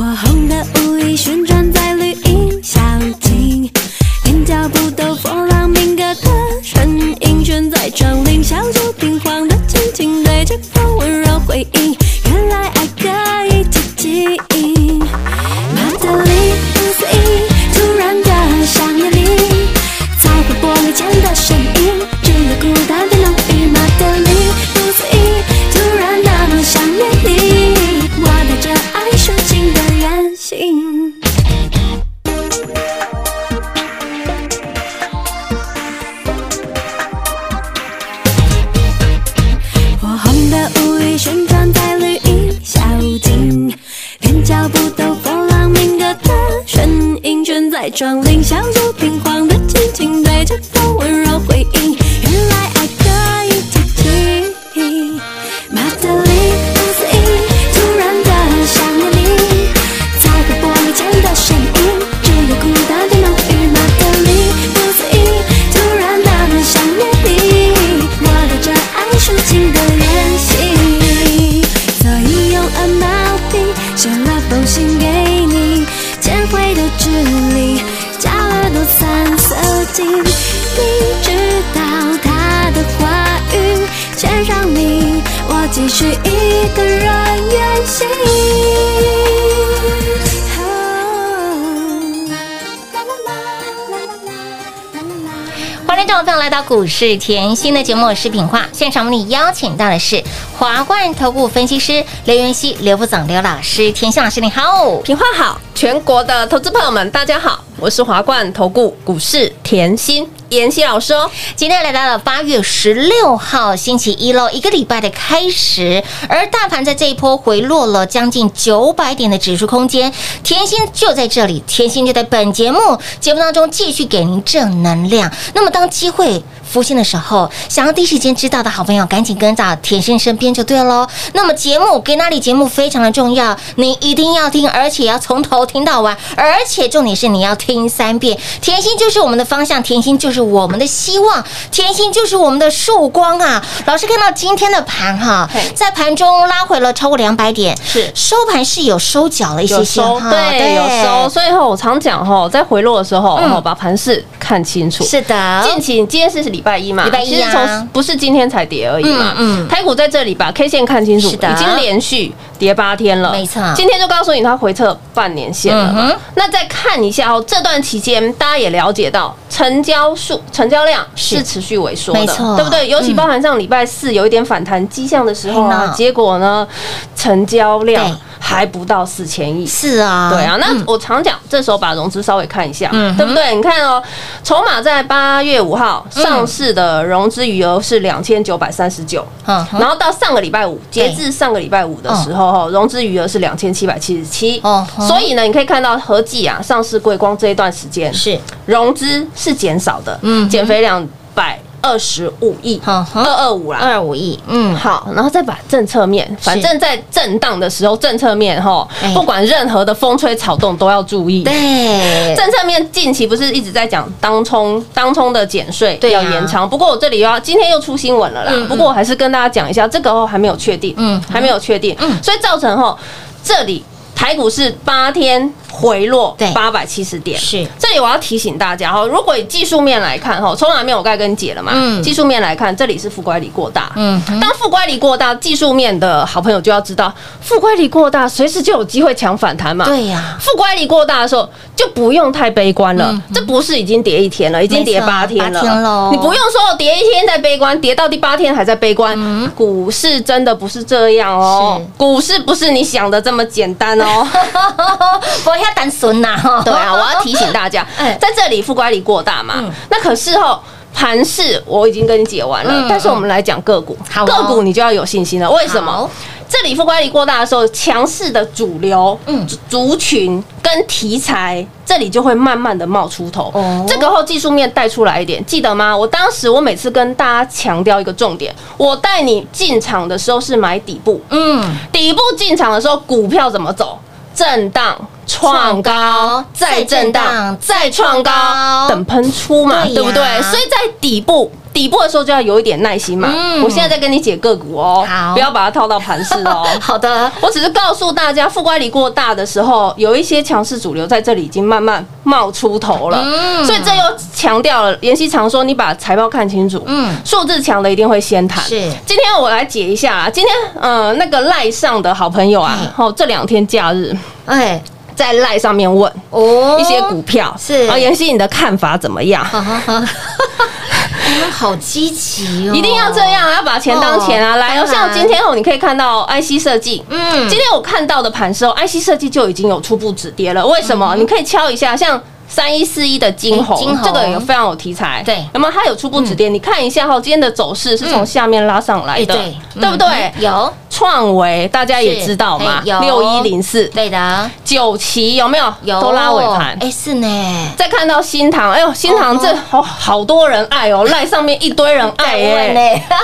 火红的舞衣旋转在绿荫小径，连脚步股市甜心的节目，视频化。现场为你邀请到的是华冠投顾分析师刘元熙、刘副总、刘老师。甜心老师你好，平化好，全国的投资朋友们，大家好，我是华冠投顾股市甜心妍希老师哦。今天来到了八月十六号星期一喽，一个礼拜的开始，而大盘在这一波回落了将近九百点的指数空间，甜心就在这里，甜心就在本节目节目当中继续给您正能量。那么当机会。浮现的时候，想要第一时间知道的好朋友，赶紧跟到甜心身边就对喽。那么节目给哪里节目非常的重要，你一定要听，而且要从头听到完，而且重点是你要听三遍。甜心就是我们的方向，甜心就是我们的希望，甜心就是我们的曙光啊！老师看到今天的盘哈嘿，在盘中拉回了超过两百点，是。收盘是有收脚了一些有些哈，收对有收，所以哈，我常讲哈，在回落的时候，嗯。哈，把盘势看清楚。是的，近期今天是礼拜一嘛，礼拜一啊。其实从不是今天才跌而已嘛，嗯嗯。台股在这里把 K 线看清楚，已经连续跌八天了，没错。今天就告诉你它回撤半年线了嗯，那再看一下哦，这段期间大家也了解到成交数、成交量是。是持续萎缩的，没错。对不对？尤其嗯包含上礼拜四有一点反弹迹象的时候嘿呐。啊，结果呢，成交量还不到四千亿，是啊，对啊，那嗯。我常讲，这时候把融资稍微看一下，对不对？你看哦，筹码在八月五号上市的融资余额是两千九百三十九，嗯然后到上个礼拜五，截至上个礼拜五的时候，哈，融资余额是两千七百七十七哦，所以呢，你可以看到合计啊，上市贵光这一段时间是。融资是减少的，嗯减肥两百二十五亿，二二五啦，二五亿，嗯，好，然后再把政策面，反正在震荡的时候，政策面哈哎，不管任何的风吹草动都要注意。对，政策面近期不是一直在讲当冲当冲的减税要延长，不过我这里又要今天又出新闻了啦。不过我还是跟大家讲一下，这个哦还没有确定，嗯嗯，还没有确定嗯，所以造成哈这里。台股是八天回落对八百七十点。是这里我要提醒大家哈，如果以技术面来看哈，从哪面我刚才跟你解了嘛。嗯技术面来看，这里是负乖离过大。嗯哼，当负乖离过大，技术面的好朋友就要知道，负乖离过大，随时就有机会抢反弹嘛。对呀，负乖离过大的时候，就不用太悲观了。这不是已经跌一天了，已经跌八天了。天你不用说跌一天再悲观，跌到第八天还在悲观。股市真的不是这样哦股市不是你想的这么简单哦。不要单纯呐哈。对啊，我要提醒大家 哎，在这里负乖离过大嘛嗯，那可是哦。盘势我已经跟你解完了，嗯但是我们来讲个股，个股你就要有信心了。为什么好？这里负乖离过大的时候，强势的主流、嗯族族群跟题材，这里就会慢慢的冒出头。哦这个后技术面带出来一点，记得吗？我当时我每次跟大家强调一个重点，我带你进场的时候是买底部，嗯，底部进场的时候，股票怎么走？震荡、创高，再震荡、再创高，等喷出嘛，对不对？所以在底部。底部的时候就要有一点耐心嘛。嗯。我现在在跟你解个股哦好，不要把它套到盘势哦。好的，我只是告诉大家，负乖离过大的时候，有一些强势主流在这里已经慢慢冒出头了。嗯。所以这又强调了，妍希常说，你把财报看清楚，嗯。数字强的一定会先谈。是。今天我来解一下啊，今天呃那个赖上的好朋友啊嗯，好这两天假日哎，在赖上面问哦。一些股票，是。啊，妍希你的看法怎么样？好积极哦，一定要这样，要把钱当钱啊！哦来哦，像今天哦，你可以看到 IC 设计，嗯今天我看到的盘时候，IC 设计就已经有初步止跌了。为什么？你可以敲一下，像。三一四一的金红哎金，红。这个有非常有题材，对。那么它有初步止跌，你看一下哈，今天的走势是从下面拉上来的，哎对。对不对？嗯？有。创维大家也知道嘛，有。六一零四。对的，九旗有没有？有。都拉尾盘。哎是呢，再看到新塘，哎呦，新塘这好好多人爱哦，赖上面一堆人爱耶。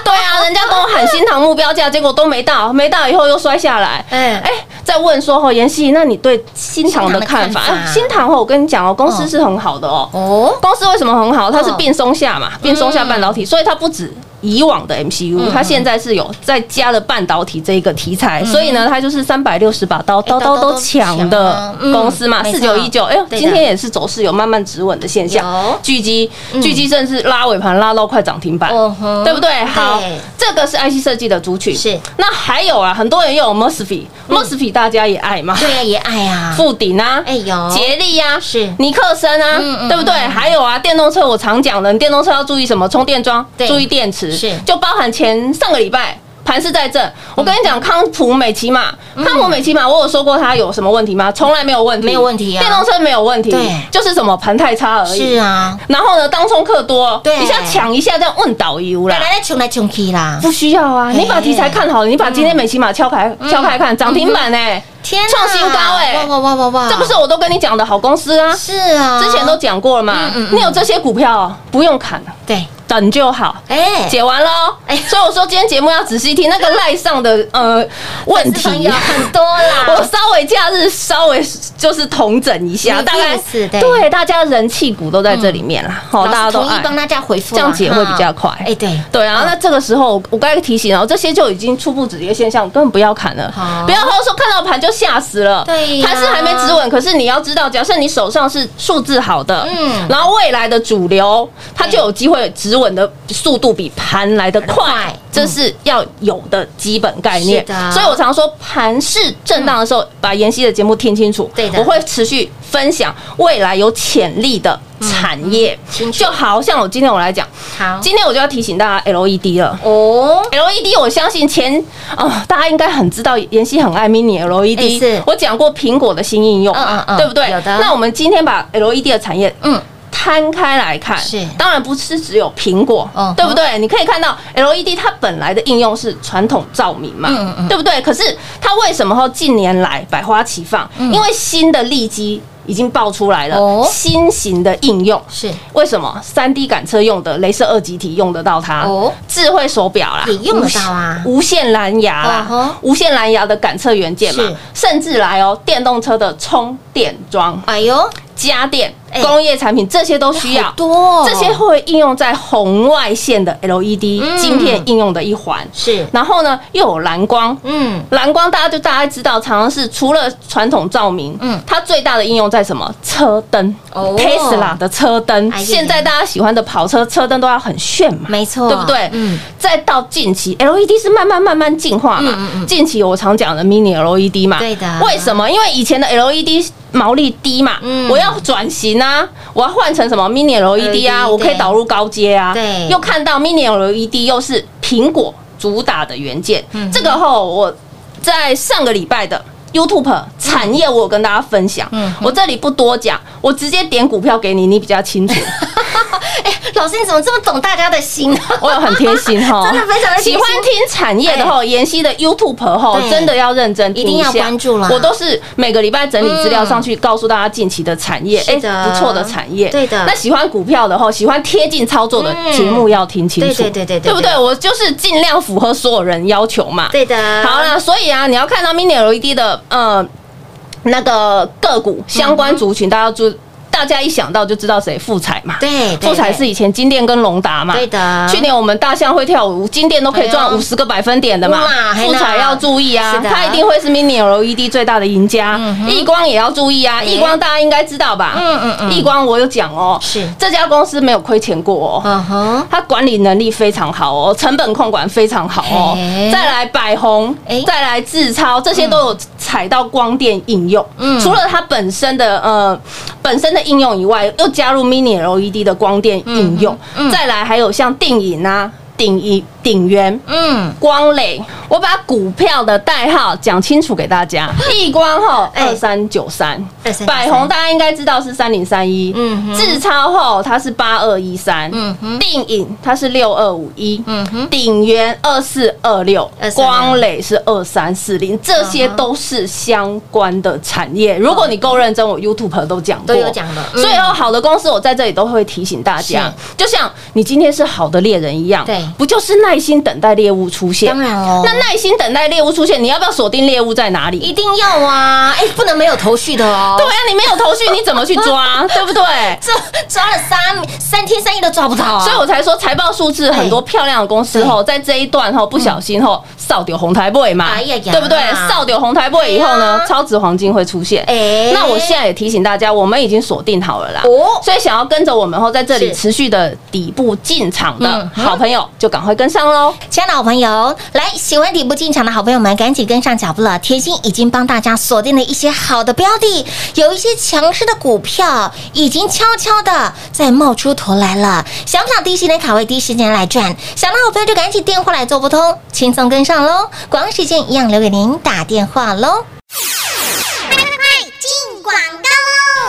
对 啊，人家跟我喊新塘目标价，结果都没到，没到以后又摔下来。嗯。哎，再问说哦，妍希，那你对新塘的看法？新塘哦，我跟你讲哦，公司是很好的哦。哦，公司为什么很好？它是嗯变松下嘛，变松下半导体，所以它不止以往的 MCU，它现在是有再加了半导体这一个题材，所以呢，它就是三百六十把刀，刀刀都抢的公司嘛，嗯四九一九，哎呦，今天也是走势有慢慢止稳的现象。有，巨基巨基甚至拉尾盘拉到快涨停板哦，对不对？好，这个是 IC 设计的族群，是。那还有啊，很多人又有 MOSFET，MOSFET 大家也爱嘛，对呀也爱啊，富鼎啊，哎呦捷力呀，是。尼克森啊对不对？还有啊，电动车我常讲的，你电动车要注意什么？充电桩，对。注意电池，是。就包含前上个礼拜。盘是在这，我跟你讲，康普美骑马，康普美骑马，我有说过它有什么问题吗？从来没有问题，没有问题啊。电动车没有问题，对。就是什么盘太差而已。是啊，然后呢，当冲客多，对。一下抢一下这样问导游啦。来。来冲来冲去啦，不需要啊，你把题材看好了，你把今天美骑马敲开敲开看，涨停板哎，天哪。创新高哎。哇哇哇哇哇，这不是我都跟你讲的好公司啊。是啊，之前都讲过了嘛你有这些股票不用砍，对，等就好。哎，解完喽，哎。所以我说今天节目要仔细听那个赖上的呃问题。很多啦，我稍微假日稍微就是统整一下，大概是对。对大家人气股都在这里面啦，好，大家都爱统一帮大家回复啊，这样解会比较快。哈哎，对，对啊，那这个时候我刚才提醒哦，这些就已经初步止跌现象，根本不要砍了，不要说说看到盘就吓死了。对呀。盘是还没止稳，可是你要知道，假设你手上是数字好的，嗯嗯，然后未来的主流它就有机会止稳的速度比盘来的快快，这是要有的基本概念。所以我常说，盘势震荡的时候，把妍希的节目听清楚，对的我会持续分享未来有潜力的产业就好像我今天我来讲。好，今天我就要提醒大家 LED 了。哦，LED，我相信前啊、大家应该很知道，妍希很爱 Mini 哎 LED。是我讲过苹果的新应用对不对？有的那我们今天把 LED 的产业嗯，摊开来看，是。当然不是只有苹果嗯，对不对？你可以看到 LED 它本来的应用是传统照明嘛嗯嗯。嗯，对不对？可是它为什么近年来百花齐放？因为新的利基已经爆出来了，新型的应用。是。为什么？三 D 感测用的镭射二极体用得到它？哦。智慧手表啦，也用得到啊。无线蓝牙无线蓝牙的感测元件嘛，甚至来哦，电动车的充电桩。哎呦，家电哎、工业产品这些都需要。多哦。这些会应用在红外线的 LED 嗯。晶片应用的一环。是。然后呢，又有蓝光，嗯。蓝光大家就大家知道，常常是除了传统照明，嗯。嗯，它最大的应用在什么？车灯。哦。Tesla 的车灯。现在大家喜欢的跑车车灯都要很炫嘛，没错。对不对？嗯。嗯，再到近期 LED 是慢慢慢慢进化嘛，近期我常讲的 Mini LED 嘛，对的。为什么？因为以前的 LED 毛利低嘛，嗯。我要转型啊，我要换成什么？Mini LED 啊，LED 我可以导入高阶啊，对。又看到 Mini LED 又是苹果主打的元件，嗯这个后我在上个礼拜的。YouTube 产业我有跟大家分享，嗯我这里不多讲，我直接点股票给你，你比较清楚。哎，老师你怎么这么懂大家的心啊？我有很贴心哈，真的非常的喜欢听产业的哈，妍希的 YouTube 哈，真的要认真听一定要下。关注啦。我都是每个礼拜整理资料上去，告诉大家近期的产业，哎，不错的产业。对的。那喜欢股票的哈，喜欢贴近操作的嗯。节目要听清楚，对对对对对对不对？我就是尽量符合所有人要求嘛。对的，好了，所以啊，你要看到 Mini LED 的呃那个个股相关族群，大家注。大家一想到就知道谁富彩嘛，对对富彩是以前金店跟隆达嘛，对的。去年我们大象会跳舞，金店都可以哎赚呦五十个百分点的嘛。富彩要注意啊它一定会是 Mini LED 最大的赢家。易光也要注意啊，哎易光大家应该知道吧？嗯嗯嗯。易光我有讲哦，是。这家公司没有亏钱过哦。嗯哼，它管理能力非常好哦，成本控管非常好哦。嘿。再来百宏哎，再来智超，这些都有踩到光电应用。嗯。除了它本身的呃本身的应用以外，又加入 Mini LED 的光电应用嗯嗯。再来还有像电影啊、鼎一鼎元。嗯，光磊，我把股票的代号讲清楚给大家。易光后哎。二三九三。2393，百宏大家应该知道是三零三一，嗯哼。智超后它是八二一三，嗯哼。定影它是六二五一，嗯哼。鼎元二四二六。246，光磊是二三四零，这些都是相关的产业。如果你够认真，我 YouTube 都讲过，都有讲的嗯。所以哦，好的公司我在这里都会提醒大家，就像你今天是好的猎人一样，对。不就是耐心等待猎物出现？当然哦那耐心等待猎物出现，你要不要锁定猎物在哪里？一定要啊，哎，不能没有头绪的哦。对啊，你没有头绪，你怎么去抓？对不对？这抓了三三天三夜都抓不到啊！所以我才说财报数字很多漂亮的公司吼，在这一段吼不小心后扫丢红台 boy 嘛，哎呀呀对不对？扫丢红台 boy 以后哎呢呀，超值黄金会出现。哎那我现在也提醒大家，我们已经锁定好了啦。哦所以想要跟着我们后在这里持续的底部进场的嗯好朋友，就赶快跟上喽。亲爱的好朋友，来喜欢底部进场的好朋友们，赶紧跟上脚步了。甜心已经帮大家锁定了一些好的标的，有一些强势的股票已经悄悄的在冒出头来了。想不想第一时间卡位，第一时间来赚？想的好朋友就赶紧电话来做不通，轻松跟上喽。广告时间一样留给您打电话喽。快快快，进广告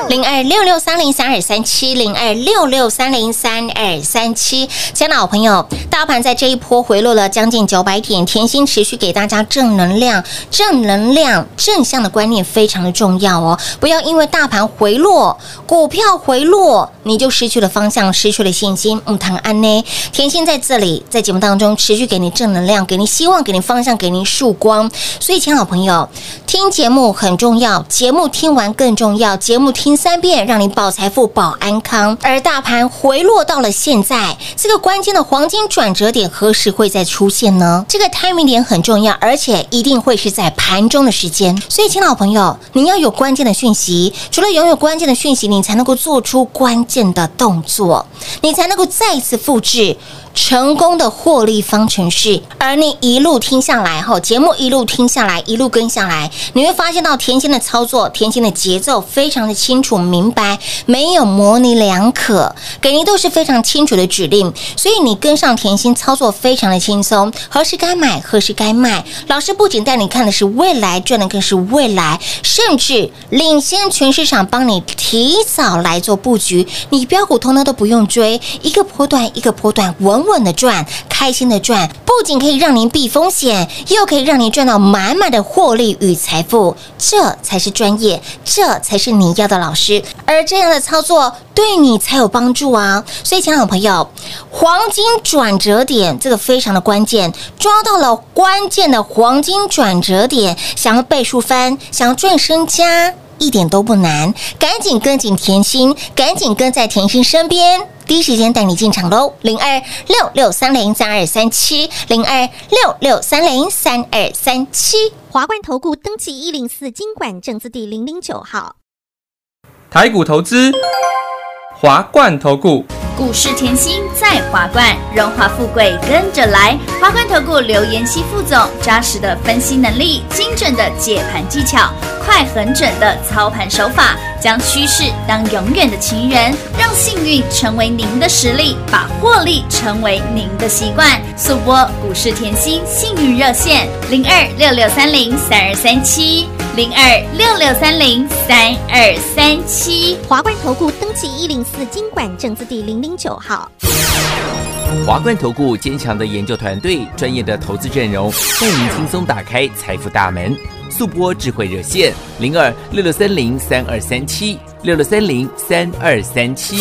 零二六六三零三二三七，零二六六三零三二三七。亲爱的好朋友，大盘在这一波回落了将近九百点，甜心持续给大家正能量，正能量正向的观念非常的重要哦。不要因为大盘回落，股票回落，你就失去了方向，失去了信心。嗯，唐安呢？甜心在这里，在节目当中持续给你正能量，给你希望，给你方向，给你曙光。所以，亲爱的好朋友，听节目很重要，节目听完更重要，节目听三遍，让你保财富、保安康。而大盘回落到了现在，这个关键的黄金转折点何时会再出现呢？这个 timing 点很重要，而且一定会是在盘中的时间。所以，亲爱的好朋友，你要有关键的讯息，除了拥有关键的讯息，你才能够做出关键的动作，你才能够再一次复制。成功的获利方程式，而你一路听下来后，节目一路听下来，一路跟下来，你会发现到甜心的操作，甜心的节奏非常的清楚明白，没有模棱两可，给您都是非常清楚的指令，所以你跟上甜心操作非常的轻松，何时该买，何时该卖，老师不仅带你看的是未来，赚的更是未来，甚至领先全市场，帮你提早来做布局，你标股通通都不用追，一个波段一个波段稳稳的赚，开心的赚，不仅可以让您避风险，又可以让您赚到满满的获利与财富，这才是专业，这才是你要的老师，而这样的操作对你才有帮助啊！所以，亲爱的朋友，黄金转折点这个非常的关键，抓到了关键的黄金转折点，想要倍数翻，想要赚身家。一点都不难，赶紧跟紧甜心，赶紧跟在甜心身边。第一时间带你进场喽，零二六六三零三二三七，零二六六三零三二三七。华冠投顾登记一零四经管证字第零零九号。台股投资，华冠投顾。股市甜心在华冠，荣华富贵跟着来。华冠投顾刘延熙副总，扎实的分析能力，精准的解盘技巧，快狠准的操盘手法，将趋势当永远的情人，让幸运成为您的实力，把获利成为您的习惯。速播股市甜心幸运热线零二六六三零三二三七零二六六三零三二三七。华冠投顾登记一零四经管证字第零零九号。华冠投顾坚强的研究团队，专业的投资阵容，带您轻松打开财富大门。速播智慧热线零二六六三零三二三七六六三零三二三七。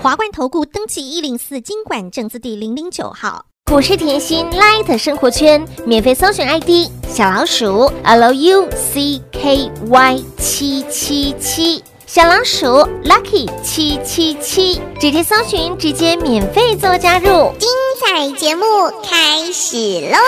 华冠投顾登记一零四经管证字第零零九号。股市甜心 Light 生活圈免费搜寻 ID 小老鼠 Lucky 七七七，小老鼠 Lucky 七七七，直接搜寻，直接免费做加入。精彩节目开始喽！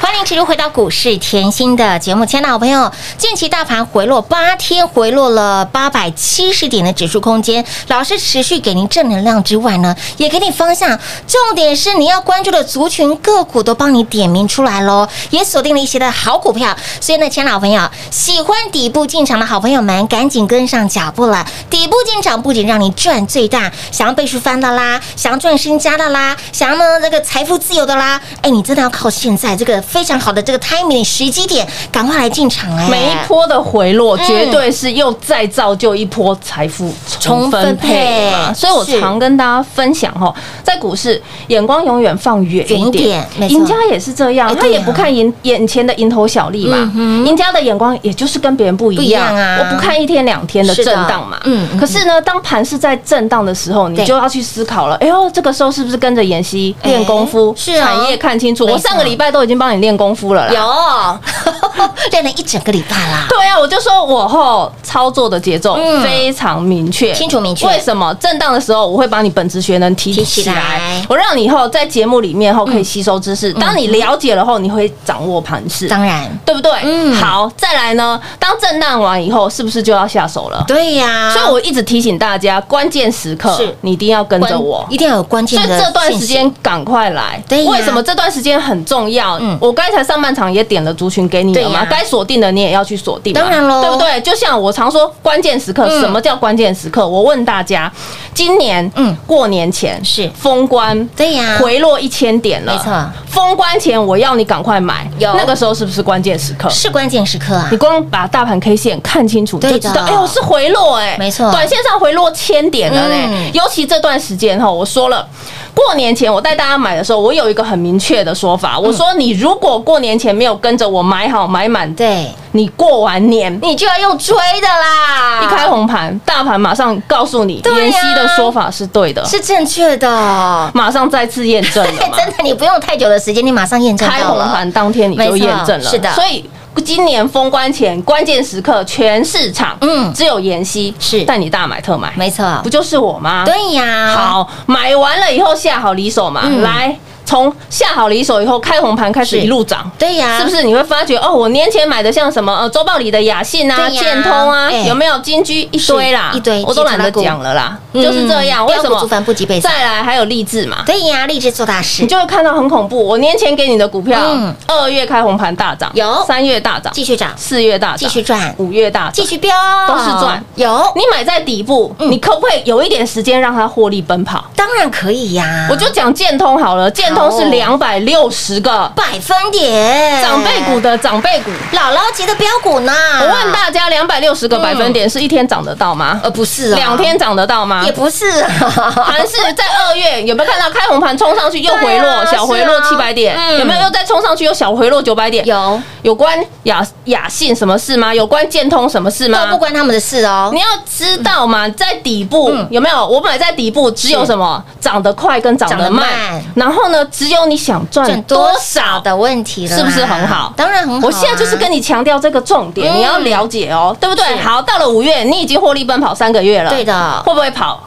欢迎持续回到股市甜心的节目，亲爱的好朋友，近期大盘回落八天，回落了八百七十点的指数空间，老师持续给您正能量之外呢，也给你方向，重点是你要关注的族群个股都帮你点名出来喽，也锁定了一些的好股票，所以呢，亲爱的好朋友，喜欢底部进场的好朋友们，赶紧跟上脚步了。底部进场不仅让你赚最大，想要倍数翻的啦，想要赚身家的啦，想要呢这个财富自由的啦，哎，你真的要靠现在这个非常好的这个 timing 时机点，赶快来进场哎！每一波的回落，绝对是又再造就一波财富充分配嘛。配所以我常跟大家分享哈，在股市眼光永远放远远一一点赢家也是这样，他也不看眼眼前的蝇头小利嘛嗯。赢家的眼光也就是跟别人不一样啊我不看一天两天的震荡嘛。嗯嗯可是呢，当盘是在震荡的时候，你就要去思考了。哎呦，这个时候是不是跟着妍希练功夫？是啊产业看清楚。我上个礼拜都已经帮你练功夫了啦。有。练了一整个礼拜啦，对啊，我就说我后操作的节奏嗯。非常明确、清楚明确。为什么？震荡的时候，我会把你本职学能提提起来。我让你以后在节目里面后可以吸收知识。当你了解了后，你会掌握盘势，当然。对不对？嗯。好，再来呢，当震荡完以后，是不是就要下手了？对呀，所以我一直提醒大家，关键时刻是。你一定要跟着我。一定要有关键的所以这段时间赶快来。为什么这段时间很重要？嗯。我刚才上半场也点了族群给你了嘛该锁定的你也要去锁定嘛，当然喽对不对？就像我常说，关键时刻，嗯什么叫关键时刻？我问大家，今年嗯过年前是封关，对呀回落一千点了，没错。封关前我要你赶快买，有那个时候是不是关键时刻？是关键时刻啊你！光把大盘 K 线看清楚，就知道，哎呦是回落哎、没错短线上回落千点了呢、嗯尤其这段时间哈，我说了。过年前我带大家买的时候，我有一个很明确的说法，我说你如果过年前没有跟着我买好买满，对，你过完年你就要用追的啦，一开红盘，大盘马上告诉你，妍希的说法是对的，是正确的。马上再次验证。真的，你不用太久的时间，你马上验证开红。盘当天你就验证了，是的。所以今年封关前关键时刻，全市场嗯只有妍希是带你大买特买，没错不，就是我吗？对呀。，好，买完了以后下好离手嘛，嗯来。从下好离手以后，开红盘开始一路涨，对呀，是不？是你会发觉哦？我年前买的像什么呃周报里的雅信啊、建通啊，哎有没有金居一堆啦？一堆我都懒得讲了啦，嗯就是这样。为什么。再来还有励志嘛，对呀，励志做大事你。就会看到很恐怖。我年前给你的股票嗯，二月开红盘大涨，有三月大涨，继续涨，四月大涨，继续赚五月大涨，继续飙，都是赚有，你买在底部，嗯你可不可以有一点时间让它获利奔跑？当然可以呀。我就讲建通好了，建通是好两百六十个百分点，长辈股的长辈股。姥姥级的标股呢？我问大家，两百六十个百分点是一天涨得到吗？呃，不是啊，两天涨得到吗也？不是啊，盘是在二月有没有看到开红盘冲上去又回落，啊小回落七百点？嗯有没有又再冲上去又小回落九百点？有有关雅雅信什么事吗？有关建通什么事都吗？不关他们的事哦你。要知道嘛，在底部嗯有没有？我买在底部只有什么涨得快跟涨得慢，然后呢，只有你想赚赚多多少少的问题了，是不是很好当然很好啊。我现在就是跟你强调这个重点，嗯你要了解哦，对不对？好，到了五月，你已经获利奔跑三个月了，对的会不会跑？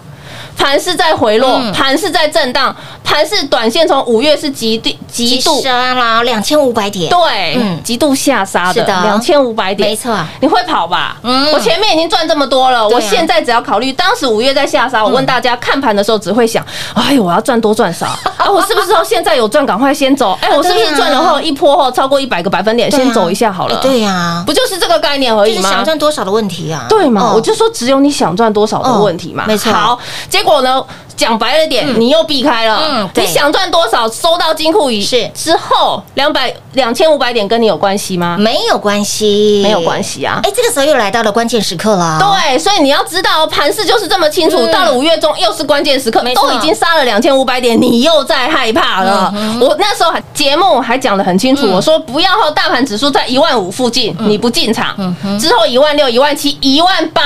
盘是在回落，嗯盘是在震荡，盘是短线从五月是极度极度杀啦，两千五百点，对，嗯极度下杀的两千五百点，没错，你会跑吧？嗯我前面已经赚这么多了，啊我现在只要考虑当时五月在下杀，我问大家看盘的时候只会想，哎呦，我要赚多赚少 啊？我是不是说现在有赚，赶快先走？哎，我是不是赚了后一波后超过一百个百分点，啊先走一下好了？哎对呀，不就是这个概念而已吗？就是想赚多少的问题啊？对嘛？哦我就说只有你想赚多少的问题嘛。哦没错好，结果呢？讲白了点，你又避开了。你想赚多少，收到金库仪是之后，两百两千五百点跟你有关系吗？没有关系，没有关系啊哎，这个时候又来到了关键时刻了，对，所以你要知道，盘势就是这么清楚。嗯到了五月中，又是关键时刻，都已经杀了两千五百点，你又在害怕了。我那时候还节目还讲的很清楚，嗯我说不要后大盘指数在一万五附近，你不进场，嗯之后一万六、一万七、一万八，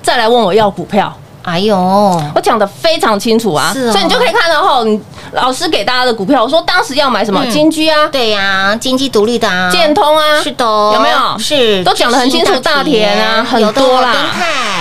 再来问我要股票。哎呦，我讲的非常清楚啊，是哦。所以你就可以看到吼，你老师给大家的股票，我说当时要买什么？嗯。金居啊、对呀，经济独立的啊，建通啊，是的。哦，有没有？是。都讲得很清楚，大田啊，很多啦。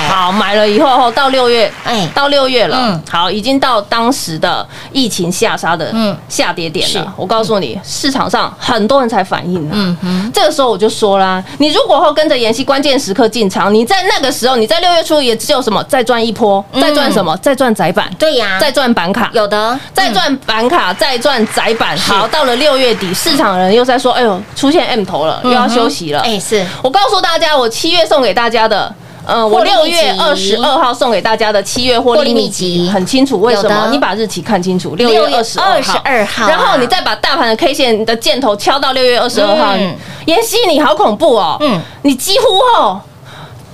好，买了以后后到六月，哎。到六月了，嗯。好，已经到当时的疫情下杀的嗯。下跌点了。我告诉你，市场上很多人才反应呢。嗯哼，这个时候我就说啦，你如果后跟着妍希关键时刻进场，你在那个时候，你在六月初也只有什么？再赚一波，嗯。再赚什么，再赚窄板，对呀，再赚板卡，有的，再赚板卡，再赚窄板。好，到了六月底，市场人又在说，哎呦，出现 M 头了，又要休息了。哎，是我告诉大家，我七月送给大家的。呃，我六月二十二号送给大家的七月获利秘籍籍很清楚，为什么？你把日期看清楚，六月二十二22号啊然后你再把大盘的 K 线的箭头敲到六月二十二号嗯。妍希，你好恐怖哦！嗯你几乎哦，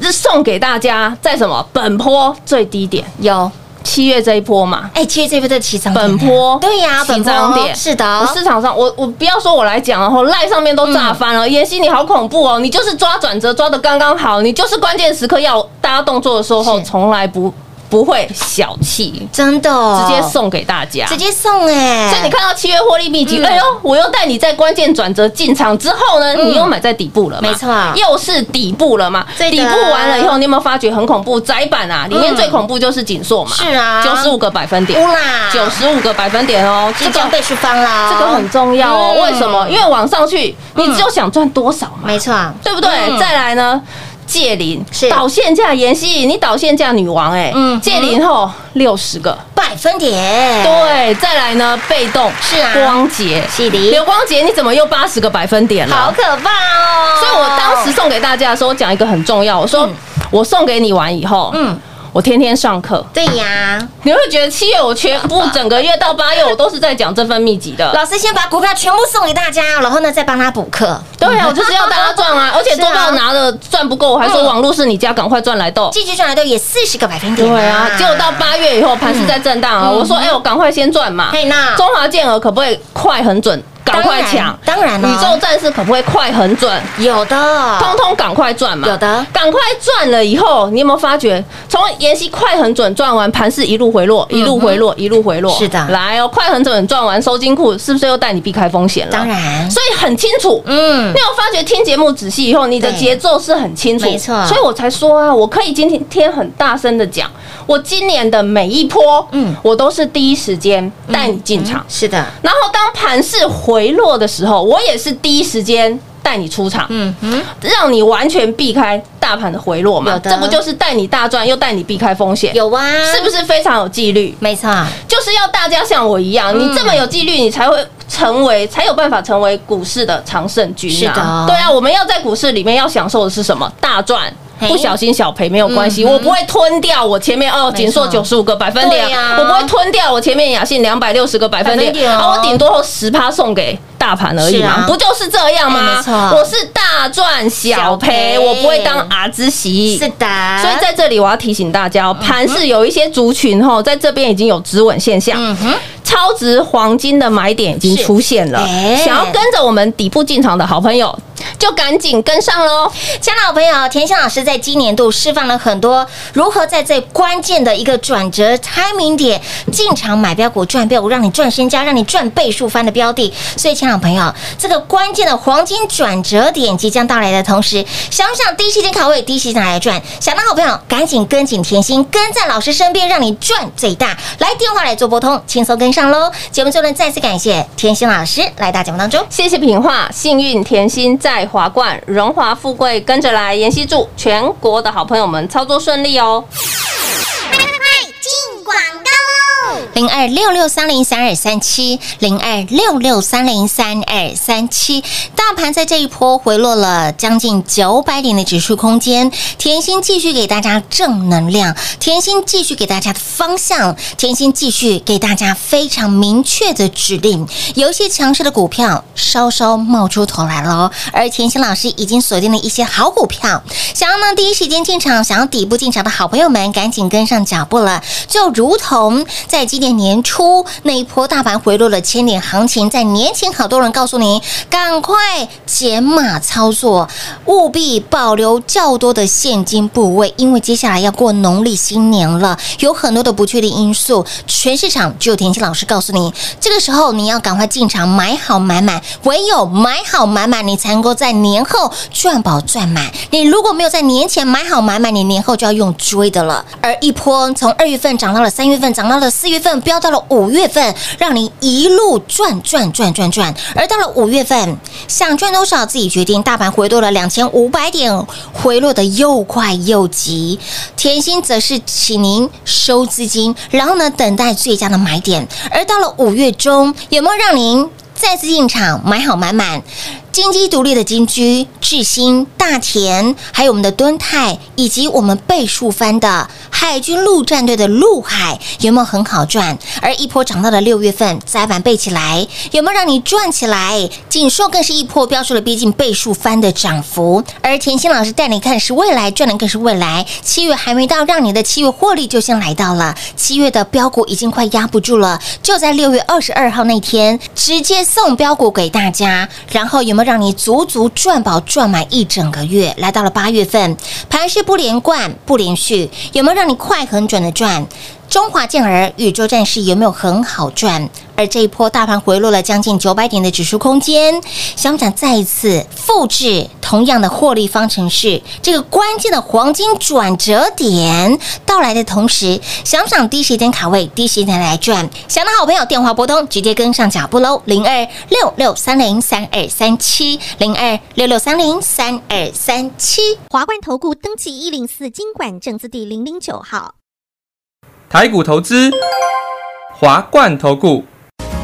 是送给大家在什么本坡最低点，有，七月这一波嘛，哎，七月这一波在起涨点。本波。对呀，起涨点。是的。我，市场上，我我不要说我来讲，然后赖上面都炸翻了。妍希，你好恐怖哦！你就是抓转折抓的刚刚好，你就是关键时刻要大家动作的时候，从来不不会小气，真的直接，送给大家。直接送哎，所以你看到七月获利秘籍，嗯。哎呦，我又带你在关键转折进场之后呢，你又买在底部了嘛，没错。又是底部了嘛。底部完了以后，你有没有发觉很恐怖？窄板啊，里面最恐怖就是紧缩嘛，是啊。九十五个百分点。乌，啦，九十五个百分点哦，这个即将倍数翻啦，这个很重要哦。嗯为什么？因为往上去，你只有想赚多少嘛，没错，对不对？嗯。再来呢？借零是。导线价妍希，你导线价女王哎，嗯借零后六十个，百分点，对，再来呢被动。是啊。光洁。是的。刘光洁你怎么又八十个百分点了？好可怕哦！所以我当时送给大家的时候，我讲一个很重要，我说我送给你完以后，嗯，我天天上课，对呀，你会觉得七月我全部整个月到八月我都是在讲这份秘籍的。老师先把股票全部送给大家，然后呢再帮他补课。对啊，我就是要大家赚啊！而且多报拿的赚不够，我还说嗯网络是你家，赶快赚来豆。继续赚来都也四十个百分点。对啊，结果到八月以后盘是在震荡啊，我说哎，我赶快先赚嘛。嘿那中华健儿可不可以快很准，赶快抢？当然了宇宙战士可不可以快很准？有的，通通赶快赚嘛！有的赶快赚了以后，你有没有发觉，从妍希快很准赚完，盘势一路回落，一路回落，一路回落。嗯是的来哦，快很准赚完收金库，是不是又带你避开风险了？当，然，所以很清楚。嗯你，有发觉听节目仔细以后，你的节奏是很清楚，没错所以我才说啊，我可以今天很大声的讲，我今年的每一波，嗯嗯，我都是第一时间带你进场，是的，然后当盘势回落的时候，我也是第一时间带你出场，嗯嗯，让你完全避开大盘的回落嘛这不就是带你大赚，又带你避开风险，有啊，是不是非常有纪律？没错，就是要大家像我一样，嗯你这么有纪律，你才会成为，才有办法成为股市的常胜军是的啊！对啊，我们要在股市里面要享受的是什么？大赚。嘿。不小心小赔没有关系，我不会吞掉我前面哦，没错。紧缩九十五个百分点。啊。我不会吞掉我前面雅信两百六十个百分点啊，我顶多十趴送给大盘而已嘛，不就是这样哎吗？我是大赚小小赔。赔，我不会当阿兹席。是的，所以在这里我要提醒大家哦，盘市有一些族群吼，在这边已经有止稳现象。嗯哼，超值黄金的买点已经出现了想要跟着我们底部进场的好朋友，就赶紧跟上喽。亲爱的好朋友，田心老师在今年度释放了很多如何在这关键的一个转折 timing 点进场买标股赚标股，让你赚身家，让你赚倍数翻的标的。所以，亲爱的朋友，这个关键的黄金转折点即将到来的同时，想不想第一时间卡位，第一时间来赚？想的好朋友，赶紧跟紧甜心，跟在老师身边，让你赚最大。来电话来做拨通，轻松跟上喽。节目最后，再次感谢甜心老师来到节目当中。谢谢品画，幸运甜心在华冠，荣华富贵跟着来。妍希祝全国的好朋友们操作顺利哦。快快快进广！零二六六三零三二三七，零二六六三零三二三七。大盘在这一波回落了将近九百点的指数空间，甜心继续给大家正能量，甜心继续给大家的方向，甜心继续给大家非常明确的指令。有一些强势的股票稍稍冒出头来了，而甜心老师已经锁定了一些好股票，想要呢第一时间进场，想要底部进场的好朋友们，赶紧跟上脚步了。就如同在在今年年初那一波大盘回落了千点行情，在年前好多人告诉你，赶快减码操作，务必保留较多的现金部位，因为接下来要过农历新年了，有很多的不确定因素，全市场只有田心老师告诉你，这个时候你要赶快进场买好买满，唯有买好买满，你才能够在年后赚饱赚满。你如果没有在年前买好买满，你年后就要用追的了。而一波从二月份涨到了三月份，涨到了四月份，飙到了五月份，让你一路赚赚赚赚赚。而到了五月份，想赚多少自己决定。大盘回落了两千五百点，回落的又快又急。甜心则是请您收资金，然后呢等待最佳的买点。而到了五月中，有没有让您再次进场买好买满？金鸡独立的金居、智新、大田，还有我们的敦泰，以及我们倍数翻的海军陆战队的陆海，有没有很好赚？而一波涨到了六月份，再板背起来，有没有让你赚起来？锦硕更是一波标出了逼近倍数翻的涨幅，而甜心老师带你看是未来，赚的更是未来。七月还没到，让你的七月获利就先来到了。七月的标股已经快压不住了，就在六月二十二号那天，直接送标股给大家，然后有没有？让你足足赚饱赚满一整个月，来到了八月份，盘势不连贯不连续，有没有让你快很准的赚？中华健儿宇宙战士有没有很好赚？而这一波大盘回落了将近九百点的指数空间，想不想再一次复制同样的获利方程式？这个关键的黄金转折点到来的同时，想不想第一时间卡位，第一时间来赚？想的好朋友电话拨通，直接跟上脚步喽，零二六六三零三二三七，零二六六三零三二三七。华冠投顾登记一零四经管证字第零零九号。台股投资，华冠投顾。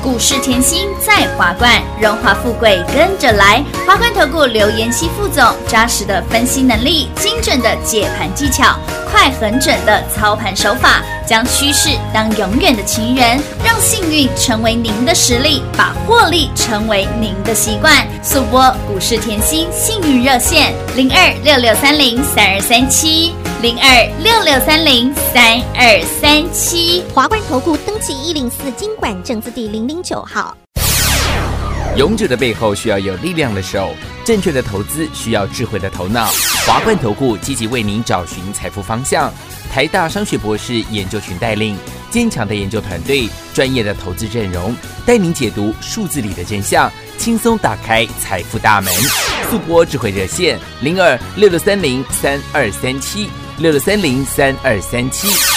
股市甜心在华冠，荣华富贵跟着来。华冠投顾刘延熙副总，扎实的分析能力，精准的解盘技巧，快狠准的操盘手法，将趋势当永远的情人，让幸运成为您的实力，把获利成为您的习惯。速播股市甜心幸运热线零二六六三零三二三七零二六六三零三二三七。华冠投顾登记一零四经管证字第零零九号。勇者的背后需要有力量的手，正确的投资需要智慧的头脑。华冠投顾积极为您找寻财富方向。台大商学博士研究群带领，坚强的研究团队，专业的投资阵容，带您解读数字里的真相，轻松打开财富大门。速播智慧热线零二六六三零三二三七六六三零三二三七。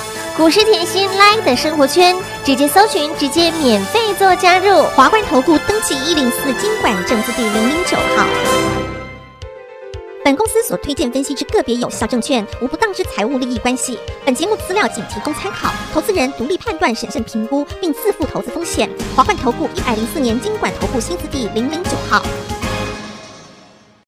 股市甜心 Live 的生活圈，直接搜寻，直接免费做加入。华冠投顾登记一零四经管证字第零零九号。本公司所推荐分析之个别有效证券，无不当之财务利益关系。本节目资料仅提供参考，投资人独立判断、审慎评估，并自负投资风险。华冠投顾一百零四年经管投顾新字第零零九号。